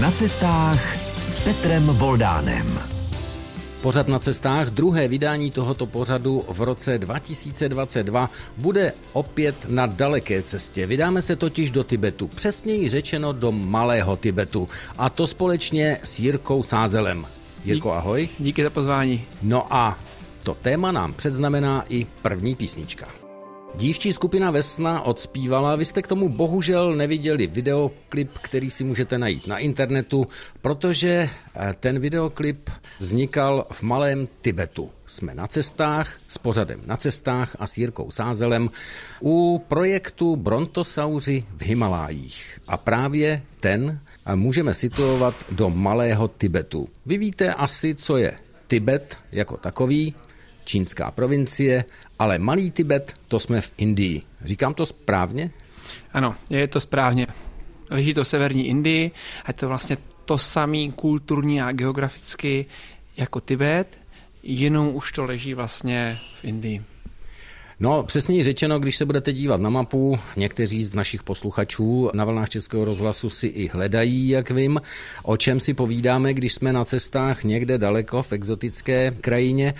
Na cestách s Petrem Voldánem. Pořad na cestách, druhé vydání tohoto pořadu v roce 2022 bude opět na daleké cestě. Vydáme se totiž do Tibetu, přesněji řečeno do Malého Tibetu. A to společně s Jirkou Sázelem. Jirko, ahoj. Díky za pozvání. No a to téma nám předznamená i první písnička. Dívčí skupina Vesna odspívala, vy jste k tomu bohužel neviděli videoklip, který si můžete najít na internetu, protože eh, ten videoklip vznikal v malém Tibetu. Jsme na cestách, s pořadem na cestách a s Jirkou Sázelem u projektu Brontosauři v Himalájích. A právě ten eh, můžeme situovat do malého Tibetu. Vy víte asi, co je Tibet jako takový, čínská provincie, ale malý Tibet, to jsme v Indii. Říkám to správně? Ano, je to správně. Leží to v severní Indii a je to vlastně to samý kulturní a geograficky jako Tibet, jenom už to leží vlastně v Indii. No, přesněji řečeno, když se budete dívat na mapu, někteří z našich posluchačů na vlnách Českého rozhlasu si i hledají, jak vím, o čem si povídáme, když jsme na cestách někde daleko v exotické krajině,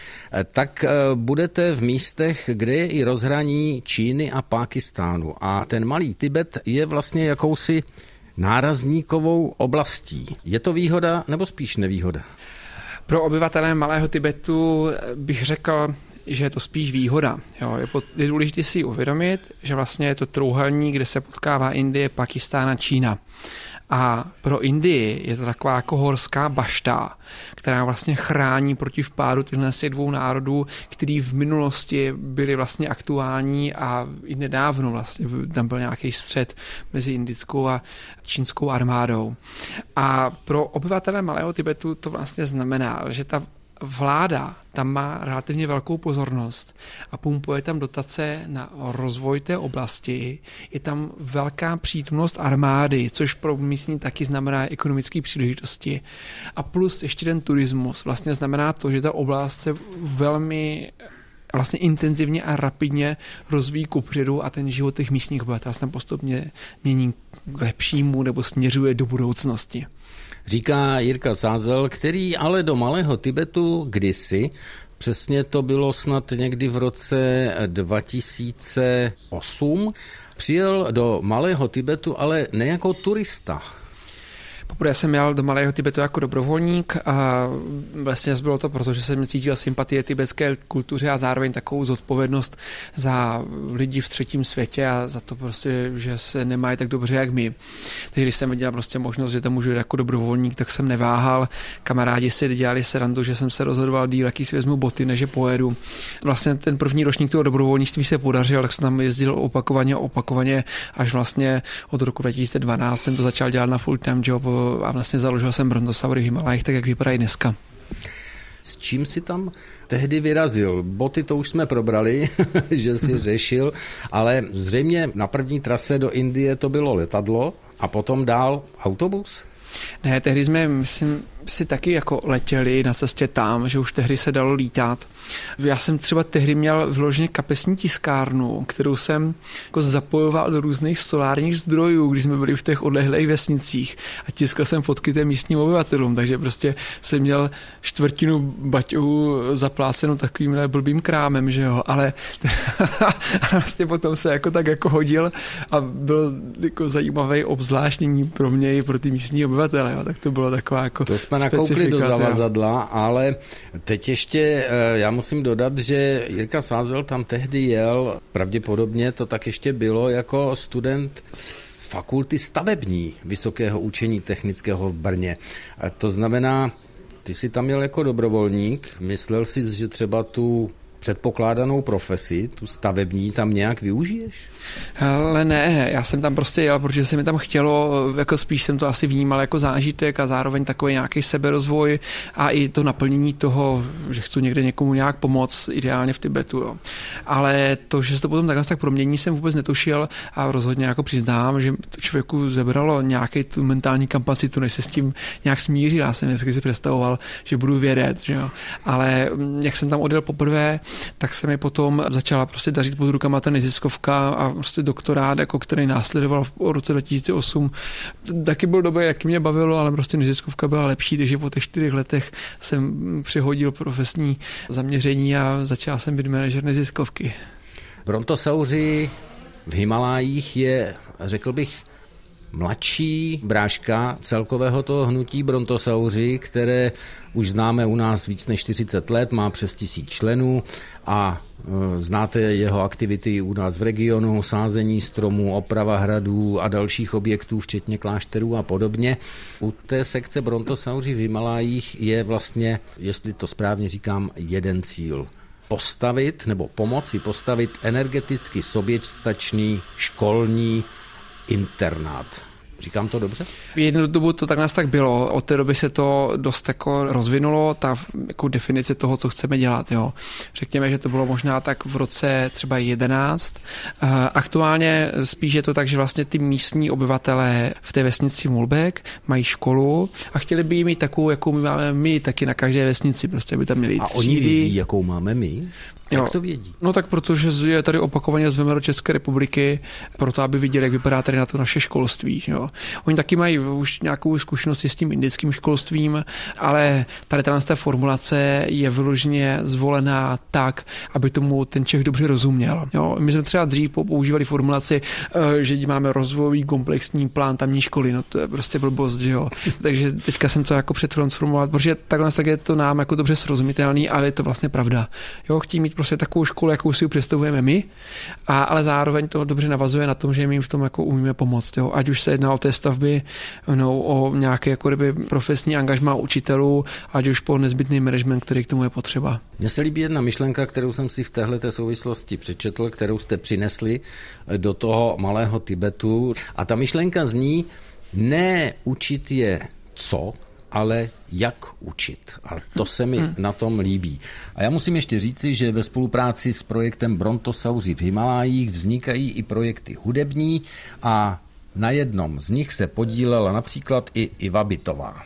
tak eh, budete v místech, kde je i rozhraní Číny a Pákistánu. A ten malý Tibet je vlastně jakousi nárazníkovou oblastí. Je to výhoda nebo spíš nevýhoda? Pro obyvatele Malého Tibetu bych řekl, že je to spíš výhoda. Jo, je, pod, je důležité si uvědomit, že vlastně je to trouhelník, kde se potkává Indie, Pakistán a Čína. A pro Indii je to taková jako horská bašta, která vlastně chrání proti vpádu těchto dvou národů, který v minulosti byly vlastně aktuální a i nedávno vlastně tam byl nějaký střed mezi indickou a čínskou armádou. A pro obyvatele Malého Tibetu to vlastně znamená, že ta vláda tam má relativně velkou pozornost a pumpuje tam dotace na rozvoj té oblasti. Je tam velká přítomnost armády, což pro místní taky znamená ekonomické příležitosti. A plus ještě ten turismus vlastně znamená to, že ta oblast se velmi vlastně intenzivně a rapidně rozvíjí kupředu a ten život těch místních obyvatel se tam postupně mění k lepšímu nebo směřuje do budoucnosti říká Jirka Sázel, který ale do Malého Tibetu kdysi Přesně to bylo snad někdy v roce 2008. Přijel do Malého Tibetu, ale ne jako turista, Poprvé jsem jel do Malého Tibetu jako dobrovolník a vlastně bylo to proto, že jsem cítil sympatie tibetské kultuře a zároveň takovou zodpovědnost za lidi v třetím světě a za to prostě, že se nemají tak dobře jak my. Takže když jsem viděl prostě možnost, že tam můžu jít jako dobrovolník, tak jsem neváhal. Kamarádi si dělali randu, že jsem se rozhodoval díl, jaký si vezmu boty, než je pojedu. Vlastně ten první ročník toho dobrovolnictví se podařil, tak jsem tam jezdil opakovaně, opakovaně, až vlastně od roku 2012 jsem to začal dělat na full time job a vlastně založil jsem brontosaury v Himalajích, tak jak vypadají dneska. S čím si tam tehdy vyrazil? Boty to už jsme probrali, že si řešil, ale zřejmě na první trase do Indie to bylo letadlo a potom dál autobus? Ne, tehdy jsme, myslím, si taky jako letěli na cestě tam, že už tehdy se dalo lítat. Já jsem třeba tehdy měl vloženě kapesní tiskárnu, kterou jsem jako zapojoval do různých solárních zdrojů, když jsme byli v těch odlehlých vesnicích a tiskal jsem fotky těm místním obyvatelům, takže prostě jsem měl čtvrtinu baťohu zaplácenou takovým blbým krámem, že jo, ale a vlastně potom se jako tak jako hodil a byl jako zajímavý obzvláštnění pro mě i pro ty místní obyvatele, jo, tak to bylo taková jako to jsme nakoukli do zavazadla, ale teď ještě eh, já musím dodat, že Jirka Sázel tam tehdy jel, pravděpodobně to tak ještě bylo jako student z fakulty stavební Vysokého učení technického v Brně. To znamená, ty jsi tam jel jako dobrovolník, myslel jsi, že třeba tu předpokládanou profesi, tu stavební, tam nějak využiješ? Ale ne, já jsem tam prostě jel, protože se mi tam chtělo, jako spíš jsem to asi vnímal jako zážitek a zároveň takový nějaký seberozvoj a i to naplnění toho, že chci někde někomu nějak pomoct, ideálně v Tibetu. Jo. Ale to, že se to potom takhle tak promění, jsem vůbec netušil a rozhodně jako přiznám, že to člověku zebralo nějaký tu mentální kapacitu, než se s tím nějak smířil. Já jsem vždycky si představoval, že budu vědět, že jo. Ale jak jsem tam odjel poprvé, tak se mi potom začala prostě dařit pod rukama ta neziskovka a prostě doktorát, jako který následoval v roce 2008. Taky byl dobrý, jak mě bavilo, ale prostě neziskovka byla lepší, takže po těch čtyřech letech jsem přihodil profesní zaměření a začal jsem být manažer neziskovky. Brontosauři v Himalájích je, řekl bych, mladší bráška celkového toho hnutí Brontosauři, které už známe u nás víc než 40 let, má přes tisíc členů a e, znáte jeho aktivity u nás v regionu, sázení stromů, oprava hradů a dalších objektů, včetně klášterů a podobně. U té sekce Brontosauři v Himalájích je vlastně, jestli to správně říkám, jeden cíl postavit nebo pomoci postavit energeticky soběstačný školní internát. Říkám to dobře? V jednu dobu to tak nás tak bylo. Od té doby se to dost jako rozvinulo, ta jako definice toho, co chceme dělat. Jo. Řekněme, že to bylo možná tak v roce třeba 11. Eh, aktuálně spíš je to tak, že vlastně ty místní obyvatelé v té vesnici Mulbeck mají školu a chtěli by ji mít takovou, jakou my máme my, taky na každé vesnici. Prostě by tam měli A třídy. oni vědí, jakou máme my? Jak jo. to vědí? No tak protože je tady opakovaně zveme do České republiky, proto aby viděli, jak vypadá tady na to naše školství. Jo. Oni taky mají už nějakou zkušenost s tím indickým školstvím, ale tady ta formulace je vyloženě zvolená tak, aby tomu ten Čech dobře rozuměl. Jo. My jsme třeba dřív používali formulaci, eh, že máme rozvojový komplexní plán tamní školy, no to je prostě blbost, jo. Takže teďka jsem to jako přetransformovat, protože takhle tak je to nám jako dobře srozumitelný, ale je to vlastně pravda. Jo, chtí mít prostě takovou školu, jakou si ji představujeme my, a, ale zároveň to dobře navazuje na tom, že my jim v tom jako umíme pomoct. Jo. Ať už se jedná o té stavby, no, o nějaké jako kdyby profesní angažmá učitelů, ať už po nezbytný management, který k tomu je potřeba. Mně se líbí jedna myšlenka, kterou jsem si v téhle souvislosti přečetl, kterou jste přinesli do toho malého Tibetu. A ta myšlenka zní, ne učit je co, ale jak učit. A to se mi hmm. na tom líbí. A já musím ještě říci, že ve spolupráci s projektem Brontosauři v Himalájích vznikají i projekty hudební a na jednom z nich se podílela například i Iva Bitová.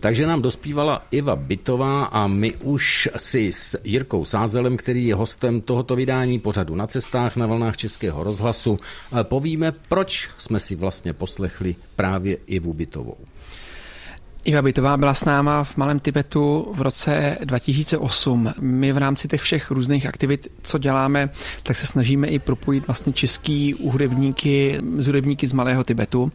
Takže nám dospívala Iva Bitová a my už si s Jirkou Sázelem, který je hostem tohoto vydání pořadu na cestách na vlnách Českého rozhlasu, povíme, proč jsme si vlastně poslechli právě Ivu Bitovou. Iva Bytová byla s náma v Malém Tibetu v roce 2008. My v rámci těch všech různých aktivit, co děláme, tak se snažíme i propojit vlastně český hudebníky, z hudebníky z Malého Tibetu.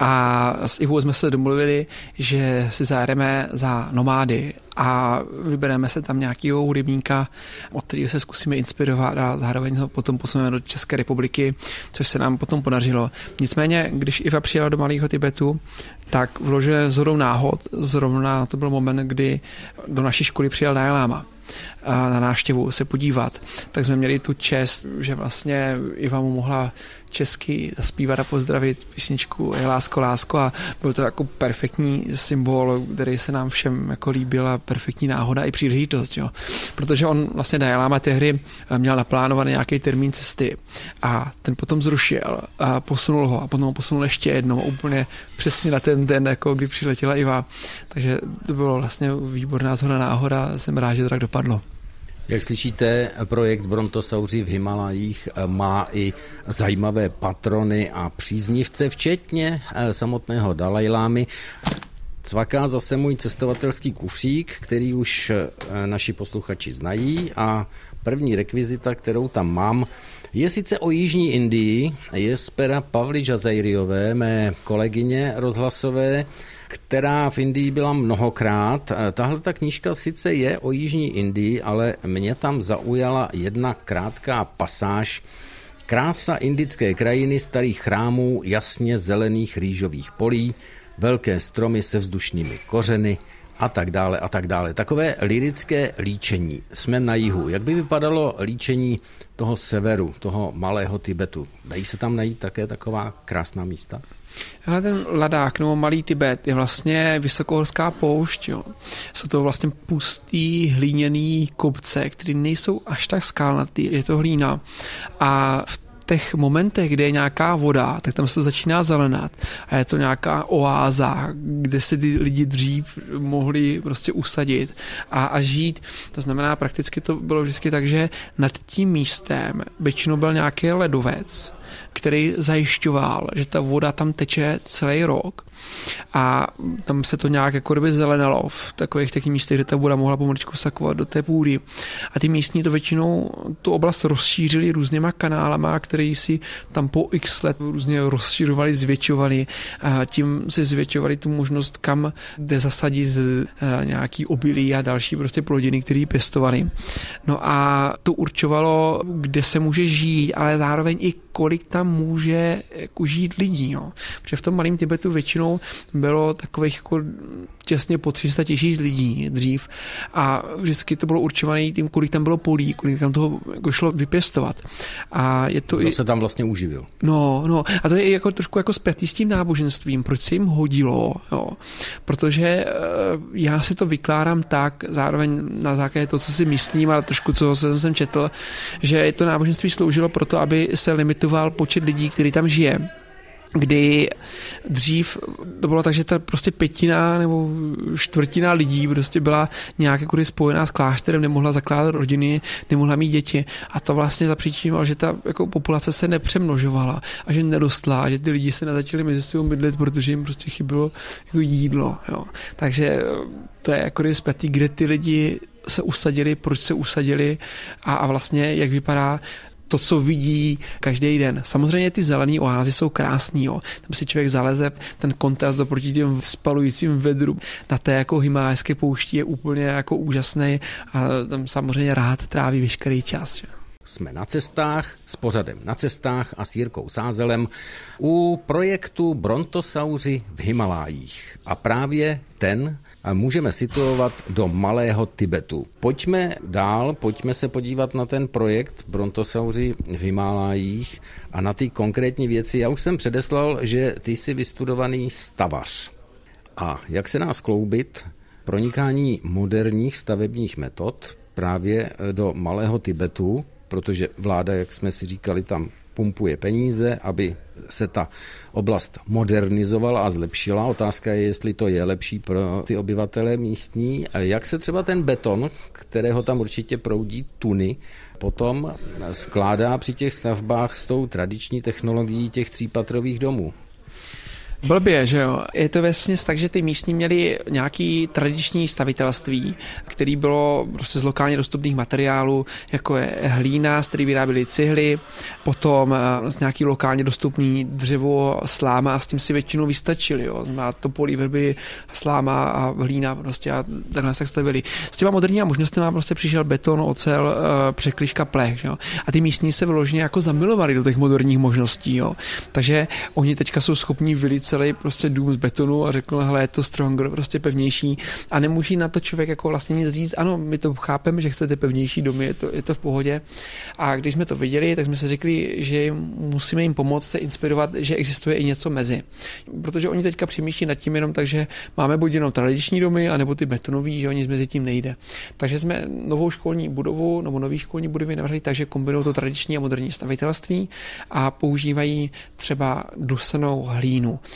A s Ivou jsme se domluvili, že si zajedeme za nomády a vybereme se tam nějakého hudebníka, od kterého se zkusíme inspirovat a zároveň ho potom posuneme do České republiky, což se nám potom podařilo. Nicméně, když Iva přijela do Malého Tibetu, tak vlože zhodou náhod, zrovna to byl moment, kdy do naší školy přijel Dalai Lama na návštěvu se podívat, tak jsme měli tu čest, že vlastně Iva mu mohla česky zaspívat a pozdravit písničku Je lásko, lásko a byl to jako perfektní symbol, který se nám všem jako líbil a perfektní náhoda i příležitost, jo. Protože on vlastně Dajalama tehdy měl naplánovaný nějaký termín cesty a ten potom zrušil a posunul ho a potom ho posunul ještě jednou úplně přesně na ten den, jako kdy přiletěla Iva. Takže to bylo vlastně výborná zhoda náhoda, jsem rád, že to tak dopadlo. Jak slyšíte, projekt Brontosauři v Himalajích eh, má i zajímavé patrony a příznivce, včetně eh, samotného Dalajlámy. Cvaká zase můj cestovatelský kufřík, který už eh, naši posluchači znají. A první rekvizita, kterou tam mám, je sice o Jižní Indii, je z pera Pavly Žazajriové, mé kolegyně rozhlasové, která v Indii byla mnohokrát. Eh, tahle ta knížka sice je o Jižní Indii, ale mě tam zaujala jedna krátká pasáž, Krása indické krajiny starých chrámů, jasně zelených rýžových polí, velké stromy se vzdušnými kořeny a tak dále a tak dále. Takové lirické líčení. Jsme na jihu. Jak by vypadalo líčení toho severu, toho malého Tibetu? Dají se tam najít také taková krásná místa? Ale ten Ladák nebo Malý Tibet je vlastně vysokohorská poušť. Jo. Jsou to vlastně pustý hlíněný kopce, které nejsou až tak skalnatý, je to hlína. A v těch momentech, kde je nějaká voda, tak tam se to začíná zelenat a je to nějaká oáza, kde se ty lidi dřív mohli prostě usadit a, a žít. To znamená, prakticky to bylo vždycky tak, že nad tím místem většinou byl nějaký ledovec, který zajišťoval, že ta voda tam teče celý rok a tam se to nějak jako kdyby zelenalo v takových těch místech, kde ta voda mohla pomaličku sakovat do té půdy. A ty místní to většinou tu oblast rozšířili různýma kanálama, které si tam po x let různě rozšiřovali, zvětšovali a tím si zvětšovali tu možnost, kam jde zasadit eh, nějaký obilí a další prostě plodiny, které pěstovali. No a to určovalo, kde se může žít, ale zároveň i kolik tam může jako žít lidí. Jo. Protože v tom malém Tibetu většinou bylo takových jako těsně po 300 tisíc lidí dřív a vždycky to bylo určované tím, kolik tam bylo polí, kolik tam toho jako šlo vypěstovat. A je to Kdo i... se tam vlastně uživil? No, no, a to je jako trošku jako zpětý s tím náboženstvím, proč se jim hodilo, jo. Protože uh, já si to vykládám tak, zároveň na základě toho, co si myslím, ale trošku co jsem, jsem četl, že to náboženství sloužilo proto, aby se limitoval počet lidí, který tam žije kdy dřív to bylo tak, že ta prostě pětina nebo čtvrtina lidí prostě byla nějak jako spojená s klášterem, nemohla zakládat rodiny, nemohla mít děti a to vlastně zapříčinilo, že ta jako populace se nepřemnožovala a že nerostla, a že ty lidi se nezačali mezi sebou bydlet, protože jim prostě chybilo jako jídlo. Jo. Takže to je jako zpětý, kde ty lidi se usadili, proč se usadili a, a vlastně jak vypadá to, co vidí každý den. Samozřejmě ty zelené oázy jsou krásný, jo. tam si člověk zaleze, ten kontrast oproti těm spalujícím vedru na té jako himalajské poušti je úplně jako úžasný a tam samozřejmě rád tráví veškerý čas. Že? Jsme na cestách s pořadem na cestách a s Jirkou Sázelem u projektu Brontosauři v Himalájích. A právě ten můžeme situovat do malého Tibetu. Pojďme dál, pojďme se podívat na ten projekt Brontosauři v Himalájích a na ty konkrétní věci. Já už jsem předeslal, že ty jsi vystudovaný stavař. A jak se nás kloubit pronikání moderních stavebních metod právě do malého Tibetu, protože vláda, jak jsme si říkali, tam pumpuje peníze, aby se ta oblast modernizovala a zlepšila. Otázka je, jestli to je lepší pro ty obyvatele místní. A jak se třeba ten beton, kterého tam určitě proudí tuny, potom skládá při těch stavbách s tou tradiční technologií těch třípatrových domů. Blbě, že jo. Je to vlastně tak, že ty místní měli nějaký tradiční stavitelství, který bylo prostě z lokálně dostupných materiálů, jako je hlína, z který vyráběli cihly, potom eh, z nějaký lokálně dostupný dřevo, sláma a s tím si většinou vystačili. Jo. Má to polí vrby, sláma a hlína prostě a takhle se stavili. S těma moderníma možnostmi prostě přišel beton, ocel, eh, překliška, plech. Jo. A ty místní se vyloženě jako zamilovali do těch moderních možností. Jo. Takže oni teďka jsou schopní vylit celý prostě dům z betonu a řekl, hele, je to stronger, prostě pevnější a nemůže na to člověk jako vlastně nic říct, ano, my to chápeme, že chcete pevnější domy, je to, je to v pohodě. A když jsme to viděli, tak jsme si řekli, že musíme jim pomoct se inspirovat, že existuje i něco mezi. Protože oni teďka přemýšlí nad tím jenom tak, že máme buď jenom tradiční domy, anebo ty betonový, že oni mezi tím nejde. Takže jsme novou školní budovu nebo nový školní budovy navrhli tak, že kombinují to tradiční a moderní stavitelství a používají třeba dusenou hlínu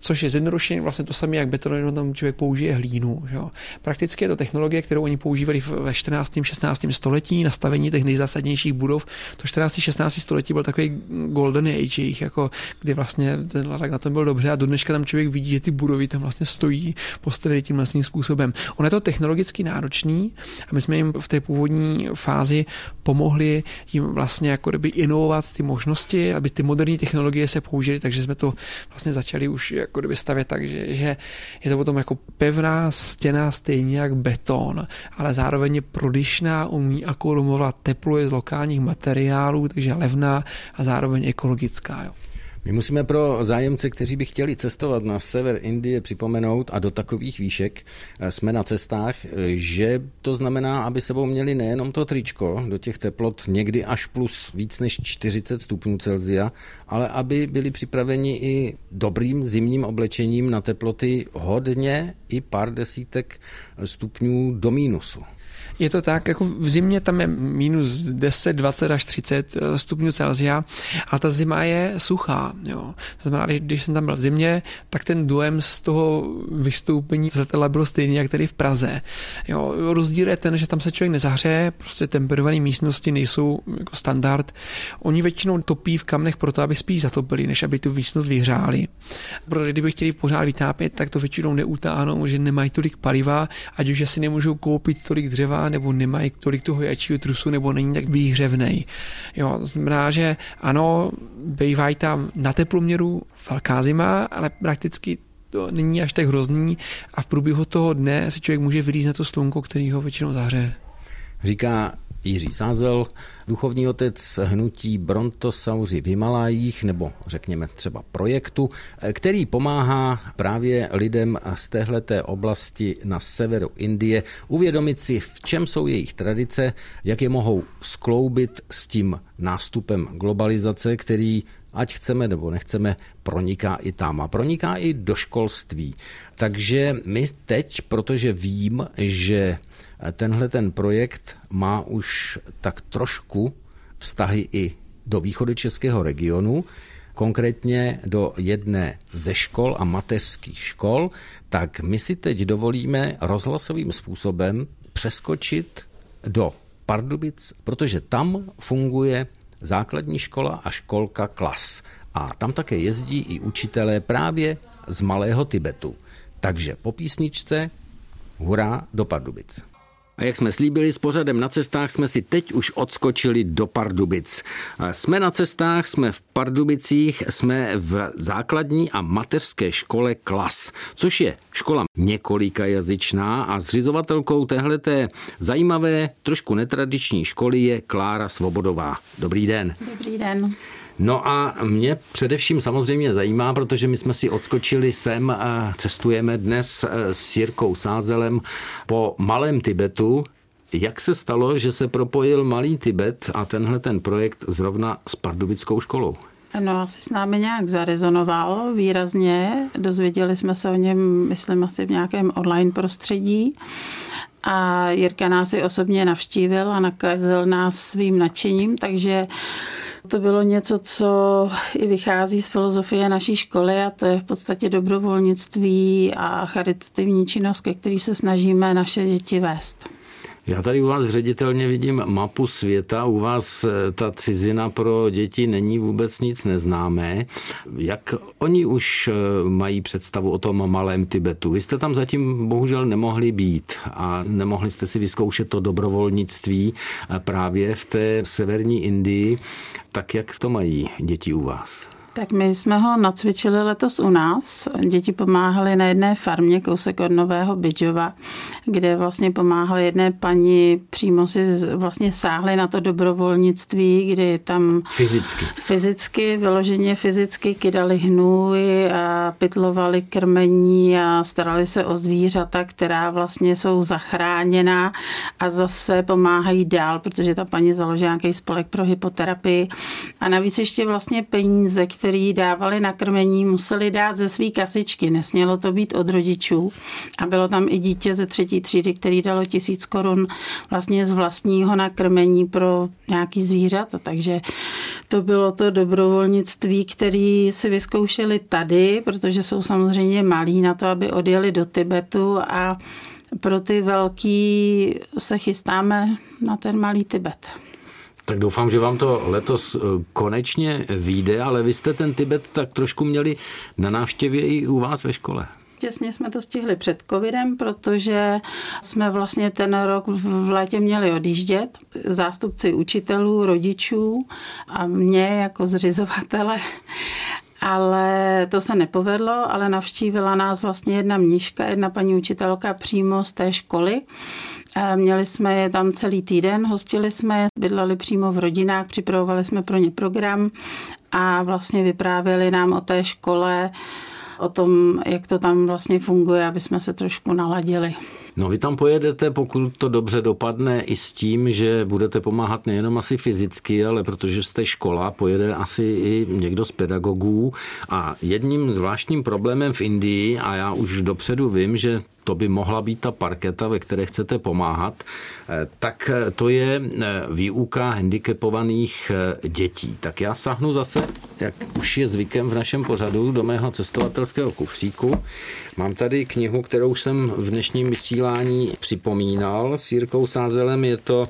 což je zjednodušeně vlastně to samé, jak beton, jenom tam člověk použije hlínu. Jo. Prakticky je to technologie, kterou oni používali ve 14. 16. století na stavení těch nejzásadnějších budov. To 14. 16. století byl takový golden age, jejich, jako, kdy vlastně ten ladak na tom byl dobře a do dneška tam člověk vidí, že ty budovy tam vlastně stojí postaveny tím vlastním způsobem. On je to technologicky náročný a my jsme jim v té původní fázi pomohli jim vlastně jako kdyby inovovat ty možnosti, aby ty moderní technologie se použily, takže jsme to vlastně začali už jako kdyby stavět tak, že, že je to potom jako pevná stěna stejně jak beton, ale zároveň je prodyšná, umí akumulovat teplo je z lokálních materiálů, takže levná a zároveň ekologická. Jo. My musíme pro zájemce, kteří by chtěli cestovat na sever Indie, připomenout a do takových výšek eh, jsme na cestách, eh, že to znamená, aby sebou měli nejenom to tričko do těch teplot někdy až plus víc než 40 stupňů Celzia, ale aby byli připraveni i dobrým zimním oblečením na teploty hodně i pár desítek stupňů do mínusu. Je to tak, jako v zimě tam je minus 10, 20 až 30 eh, stupňů Celsia, ale ta zima je suchá. Jo. To znamená, když jsem tam byl v zimě, tak ten dojem z toho vystoupení z letadla byl stejný, jak tady v Praze. Jo. Rozdíl je ten, že tam se člověk nezahřeje, prostě temperované místnosti nejsou jako standard. Oni většinou topí v kamnech proto, aby spíš zatopili, než aby tu místnost vyhřáli. Protože kdyby chtěli pořád vytápět, tak to většinou neutáhnou, že nemají tolik paliva, ať už asi nemůžou koupit tolik dřeva, nebo nemají tolik toho jačího trusu, nebo není tak výhřevnej. Jo, znamená, že ano, bývají tam na teploměru velká zima, ale prakticky to není až tak hrozný a v průběhu toho dne si člověk může vylízt na to slunko, který ho většinou zahřeje. Říká Jiří Sázel, duchovní otec hnutí Brontosauři v Himalajích, nebo řekněme třeba projektu, který pomáhá právě lidem z téhleté oblasti na severu Indie uvědomit si, v čem jsou jejich tradice, jak je mohou skloubit s tím nástupem globalizace, který ať chceme nebo nechceme, proniká i tam a proniká i do školství. Takže my teď, protože vím, že tenhle ten projekt má už tak trošku vztahy i do východu českého regionu, konkrétně do jedné ze škol a mateřských škol, tak my si teď dovolíme rozhlasovým způsobem přeskočit do Pardubic, protože tam funguje základní škola a školka klas. A tam také jezdí i učitelé právě z Malého Tibetu. Takže po písničce hurá do Pardubic. A jak jsme slíbili s pořadem na cestách, jsme si teď už odskočili do Pardubic. Jsme na cestách, jsme v Pardubicích, jsme v základní a mateřské škole Klas, což je škola několika jazyčná a zřizovatelkou téhleté zajímavé, trošku netradiční školy je Klára Svobodová. Dobrý den. Dobrý den. No a mě především samozřejmě zajímá, protože my jsme si odskočili sem, cestujeme dnes eh, s Jirkou Sázelem po Malém Tibetu, jak se stalo, že se propojil Malý Tibet a tenhle ten projekt zrovna s Pardubickou školou? No, asi s námi nějak zarezonoval výrazně. Dozvěděli jsme se o něm, myslím, asi v nějakém online prostředí. A Jirka nás i osobně navštívil a nakazil nás svým nadšením, takže to bylo něco, co i vychází z filozofie naší školy a to je v podstatě dobrovolnictví a charitativní činnost, ke který se snažíme naše děti vést. Já tady u vás ředitelně vidím mapu světa, u vás eh, ta cizina pro děti není vůbec nic neznámé. Jak oni už eh, mají představu o tom malém Tibetu? Vy jste tam zatím bohužel nemohli být a nemohli jste si vyzkoušet to dobrovolnictví eh, právě v té severní Indii. Tak jak to mají děti u vás? Tak my jsme ho nacvičili letos u nás. Děti pomáhali na jedné farmě kousek od Nového Bidžova, kde vlastně pomáhali jedné paní, přímo si vlastně sáhli na to dobrovolnictví, kdy tam fyzicky, fyzicky vyloženě fyzicky kydali hnůj a pytlovali krmení a starali se o zvířata, která vlastně jsou zachráněná a zase pomáhají dál, protože ta paní založila nějaký spolek pro hypoterapii a navíc ještě vlastně peníze, který dávali na krmení, museli dát ze své kasičky. Nesmělo to být od rodičů. A bylo tam i dítě ze třetí třídy, který dalo tisíc korun vlastně z vlastního nakrmení pro nějaký zvířata. Takže to bylo to dobrovolnictví, který si vyzkoušeli tady, protože jsou samozřejmě malí na to, aby odjeli do Tibetu a pro ty velký se chystáme na ten malý Tibet. Tak doufám, že vám to letos eh, konečně vyjde, ale vy jste ten Tibet tak trošku měli na návštěvě i u vás ve škole. Těsně jsme to stihli před covidem, protože jsme vlastně ten rok v létě měli odjíždět. Zástupci učitelů, rodičů a mě jako zřizovatele ale to se nepovedlo, ale navštívila nás vlastně jedna mniška, jedna paní učitelka přímo z té školy. Měli jsme je tam celý týden, hostili jsme je, bydleli přímo v rodinách, připravovali jsme pro ně program a vlastně vyprávěli nám o té škole, o tom, jak to tam vlastně funguje, aby jsme se trošku naladili. No vy tam pojedete, pokud to dobře dopadne, i s tím, že budete pomáhat nejenom asi fyzicky, ale protože jste škola, pojede asi i někdo z pedagogů. A jedním zvláštním problémem v Indii, a já už dopředu vím, že to by mohla být ta parketa, ve které chcete pomáhat, eh, tak to je výuka handicapovaných dětí. Tak já sahnu zase, jak už je zvykem v našem pořadu, do mého cestovatelského kufříku. Mám tady knihu, kterou jsem v dnešním vysílání připomínal s Jirkou Sázelem. Je to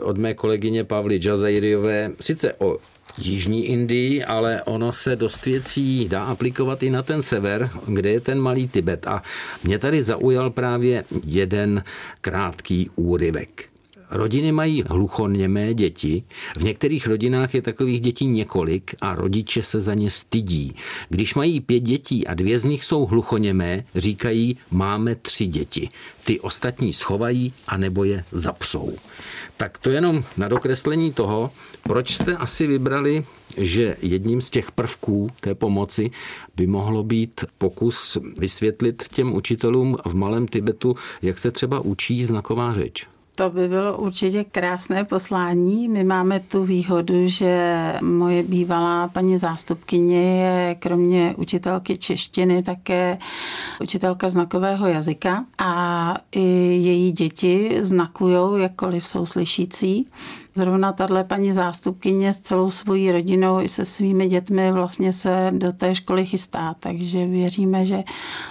od mé kolegyně Pavly Jazajriové, sice o Jižní Indii, ale ono se dost věcí dá aplikovat i na ten sever, kde je ten malý Tibet. A mě tady zaujal právě jeden krátký úryvek. Rodiny mají hluchoněmé děti. V některých rodinách je takových dětí několik a rodiče se za ně stydí. Když mají pět dětí a dvě z nich jsou hluchoněmé, říkají, máme tři děti. Ty ostatní schovají a nebo je zapřou. Tak to jenom na dokreslení toho, proč jste asi vybrali, že jedním z těch prvků té pomoci by mohlo být pokus vysvětlit těm učitelům v Malém Tibetu, jak se třeba učí znaková řeč. To by bylo určitě krásné poslání. My máme tu výhodu, že moje bývalá paní zástupkyně je kromě učitelky češtiny také učitelka znakového jazyka a i její děti znakují, jakkoliv jsou slyšící. Zrovna tahle paní zástupkyně s celou svojí rodinou i se svými dětmi vlastně se do té školy chystá, takže věříme, že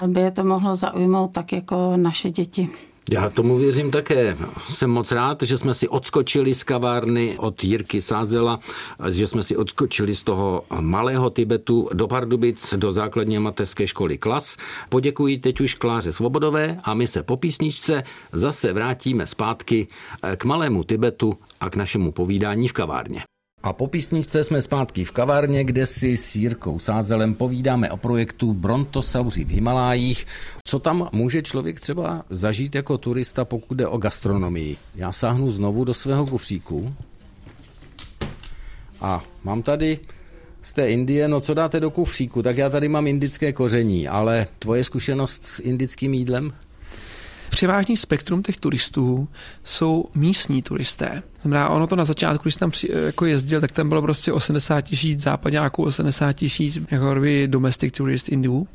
by je to mohlo zaujmout tak jako naše děti. Já tomu věřím také. Jsem moc rád, že jsme si odskočili z kavárny od Jirky Sázela, že jsme si odskočili z toho malého Tibetu do Pardubic, do základní mateřské školy Klas. Poděkuji teď už Kláře Svobodové a my se po písničce zase vrátíme zpátky k malému Tibetu a k našemu povídání v kavárně. A po písničce jsme zpátky v kavárně, kde si s Jirkou Sázelem povídáme o projektu Brontosauři v Himalájích. Co tam může člověk třeba zažít jako turista, pokud jde o gastronomii? Já sáhnu znovu do svého kufříku a mám tady z té Indie, no co dáte do kufříku? Tak já tady mám indické koření, ale tvoje zkušenost s indickým jídlem? Převážný spektrum těch turistů jsou místní turisté. Znamená, ono to na začátku, když tam při, jako jezdil, tak tam bylo prostě 80 tisíc západňáků, 80 tisíc jako domestic tourist Indů.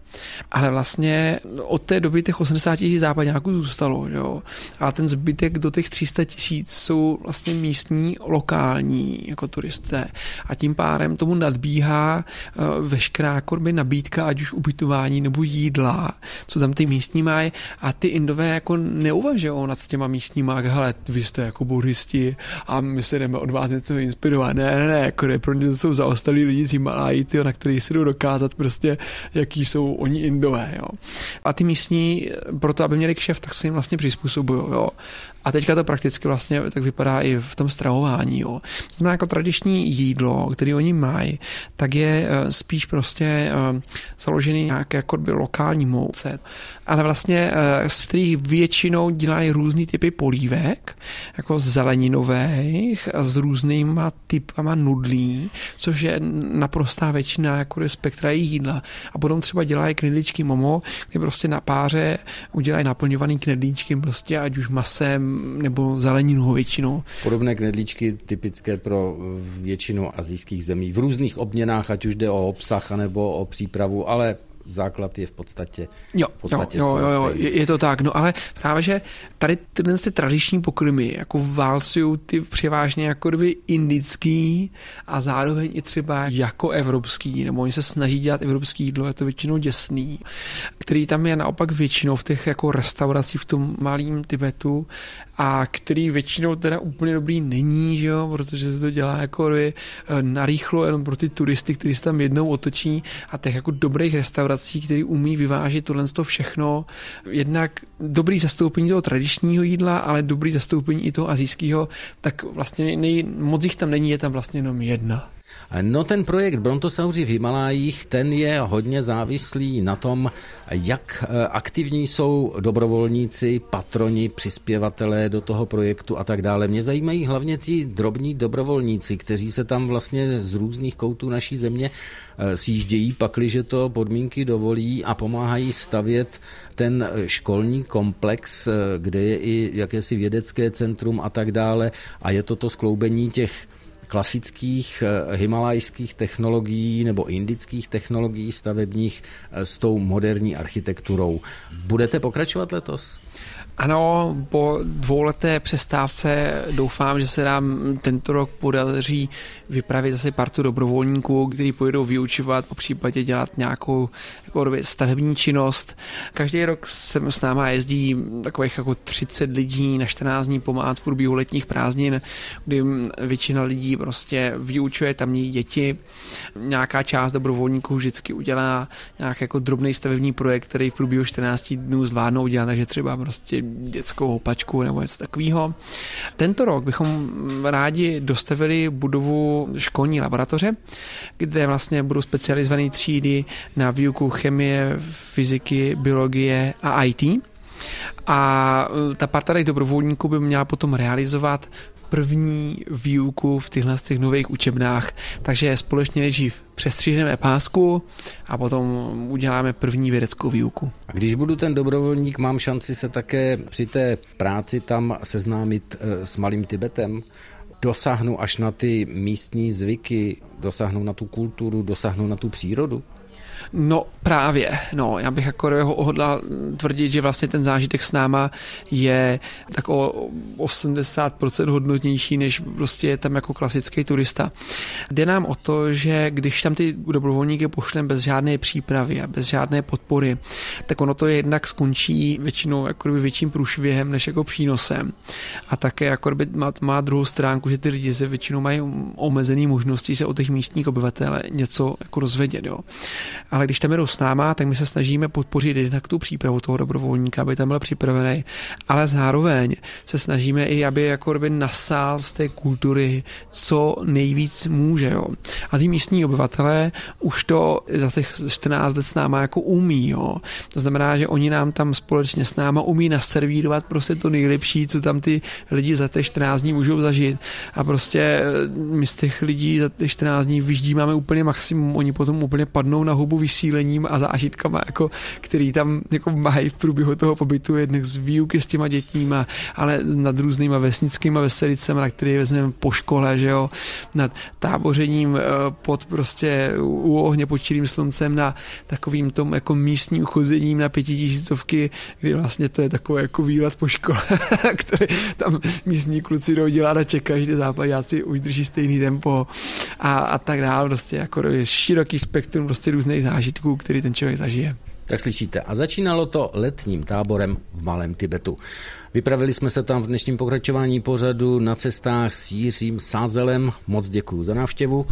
Ale vlastně od té doby těch 80 tisíc západňáků zůstalo, jo. A ten zbytek do těch 300 tisíc jsou vlastně místní, lokální jako turisté. A tím pádem tomu nadbíhá uh, veškerá jako nabídka, ať už ubytování nebo jídla, co tam ty místní mají. A ty Indové jako neuvažují nad těma místníma, hele, vy jste jako buddhisti a my se jdeme od vás něco inspirovat. Ne, ne, ne, jako ne, pro ně to jsou zaostalí lidi z Himalají, na který si jdou dokázat prostě, jaký jsou oni indové, jo. A ty místní, proto aby měli kšeft, tak se jim vlastně přizpůsobují, jo. A teďka to prakticky vlastně tak vypadá i v tom stravování. Jo. To znamená jako tradiční jídlo, které oni mají, tak je eh, spíš prostě eh, založený nějaké jako by lokální mouce. Ale vlastně eh, z kterých většinou dělají různý typy polívek, jako zeleninových, s různýma typama nudlí, což je naprostá většina jako spektra jídla. A potom třeba dělají knedlíčky momo, kde prostě na páře udělají naplňovaný knedlíčky, prostě ať už masem, nebo zeleninu většinou. Podobné knedlíčky typické pro většinu azijských zemí v různých obměnách, ať už jde o obsah nebo o přípravu, ale základ je v podstatě, jo, v podstatě jo, jo, jo, je, je to tak, no ale právě, že tady tyhle ty tradiční pokrmy jako válcují ty převážně jako kdyby indický a zároveň i třeba jako evropský, nebo oni se snaží dělat evropský jídlo, je to většinou děsný, který tam je naopak většinou v těch jako restauracích v tom malém Tibetu a který většinou teda úplně dobrý není, že jo, protože se to dělá jako eh, narýchlo jenom pro ty turisty, kteří se tam jednou otočí a těch jako dobrých restaurací, který umí vyvážit tohle to všechno, jednak dobrý zastoupení toho tradičního jídla, ale dobrý zastoupení i toho azijského, tak vlastně nej, moc jich tam není, je tam vlastně jenom jedna. No ten projekt Brontosauři v Himalájích, ten je hodně závislý na tom, jak eh, aktivní jsou dobrovolníci, patroni, přispěvatelé do toho projektu a tak dále. Mě zajímají hlavně ti drobní dobrovolníci, kteří se tam vlastně z různých koutů naší země eh, sjíždějí, pakliže to podmínky dovolí a pomáhají stavět ten eh, školní komplex, kde je i jakési vědecké centrum a tak dále. A je to to skloubení těch klasických eh, himalajských technologií nebo indických technologií stavebních eh, s tou moderní architekturou. Budete pokračovat letos? Ano, po dvouleté přestávce doufám, že se nám tento rok podaří vypravit zase partu dobrovolníků, kteří pojedou vyučovat, po případě dělat nějakou jako stavební činnost. Každý rok se s náma jezdí takových jako 30 lidí na 14 dní pomáhat v průběhu letních prázdnin, kdy většina lidí prostě vyučuje tamní děti. Nějaká část dobrovolníků vždycky udělá nějaký jako drobný stavební projekt, který v průběhu 14 dnů zvládnou udělat, takže třeba prostě dětskou hopačku nebo něco takového. Tento rok bychom rádi dostavili budovu školní laboratoře, kde vlastně budou specializované třídy na výuku chemie, fyziky, biologie a IT. A ta parta dobrovolníků by měla potom realizovat první výuku v těchto těch nových učebnách, takže společně nejdřív přestříhneme pásku a potom uděláme první vědeckou výuku. A když budu ten dobrovolník, mám šanci se také při té práci tam seznámit eh, s malým Tibetem? Dosáhnu až na ty místní zvyky, dosáhnu na tu kulturu, dosáhnu na tu přírodu? No právě, no, já bych jako hodlal tvrdit, že vlastně ten zážitek s náma je tak o 80% hodnotnější, než prostě je tam jako klasický turista. Jde nám o to, že když tam ty dobrovolníky pošleme bez žádné přípravy a bez žádné podpory, tak ono to jednak skončí většinou jako větším průšvihem než jako přínosem. A také jako má, má druhou stránku, že ty lidi se většinou mají omezené možnosti se o těch místních obyvatele něco jako rozvědět. Jo ale když tam jedou s náma, tak my se snažíme podpořit jednak tu přípravu toho dobrovolníka, aby tam byl připravený, ale zároveň se snažíme i, aby jako by nasál z té kultury co nejvíc může. Jo. A ty místní obyvatelé už to za těch 14 let s náma jako umí. Jo. To znamená, že oni nám tam společně s náma umí naservírovat prostě to nejlepší, co tam ty lidi za těch 14 dní můžou zažít. A prostě eh, my z těch lidí za těch 14 dní vyždímáme úplně maximum, oni potom úplně padnou na hubu vysílením a zážitkama, jako, který tam jako mají v průběhu toho pobytu, jednak z výuky s těma dětníma, ale nad různýma vesnickýma veselicemi, na který vezmeme po škole, že jo, nad tábořením eh, pod prostě u ohně pod čirým sluncem na takovým tom jako místním chozením na pětitisícovky, kdy vlastně to je takový jako výlet po škole, který tam místní kluci jdou dělat a čekají, že západáci už drží stejný tempo a, a tak dále, prostě jako široký spektrum prostě různých zážitků zážitků, který ten člověk zažije. Tak slyšíte. A začínalo to letním táborem v Malém Tibetu. Vypravili jsme se tam v dnešním pokračování pořadu na cestách s Jiřím Sázelem. Moc děkuji za návštěvu.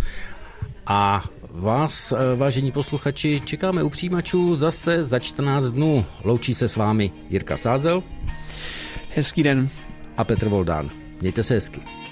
A vás, eh, vážení posluchači, čekáme u přijímačů zase za 14 dnů. Loučí se s vámi Jirka Sázel. Hezký den. A Petr Voldán. Mějte se hezky.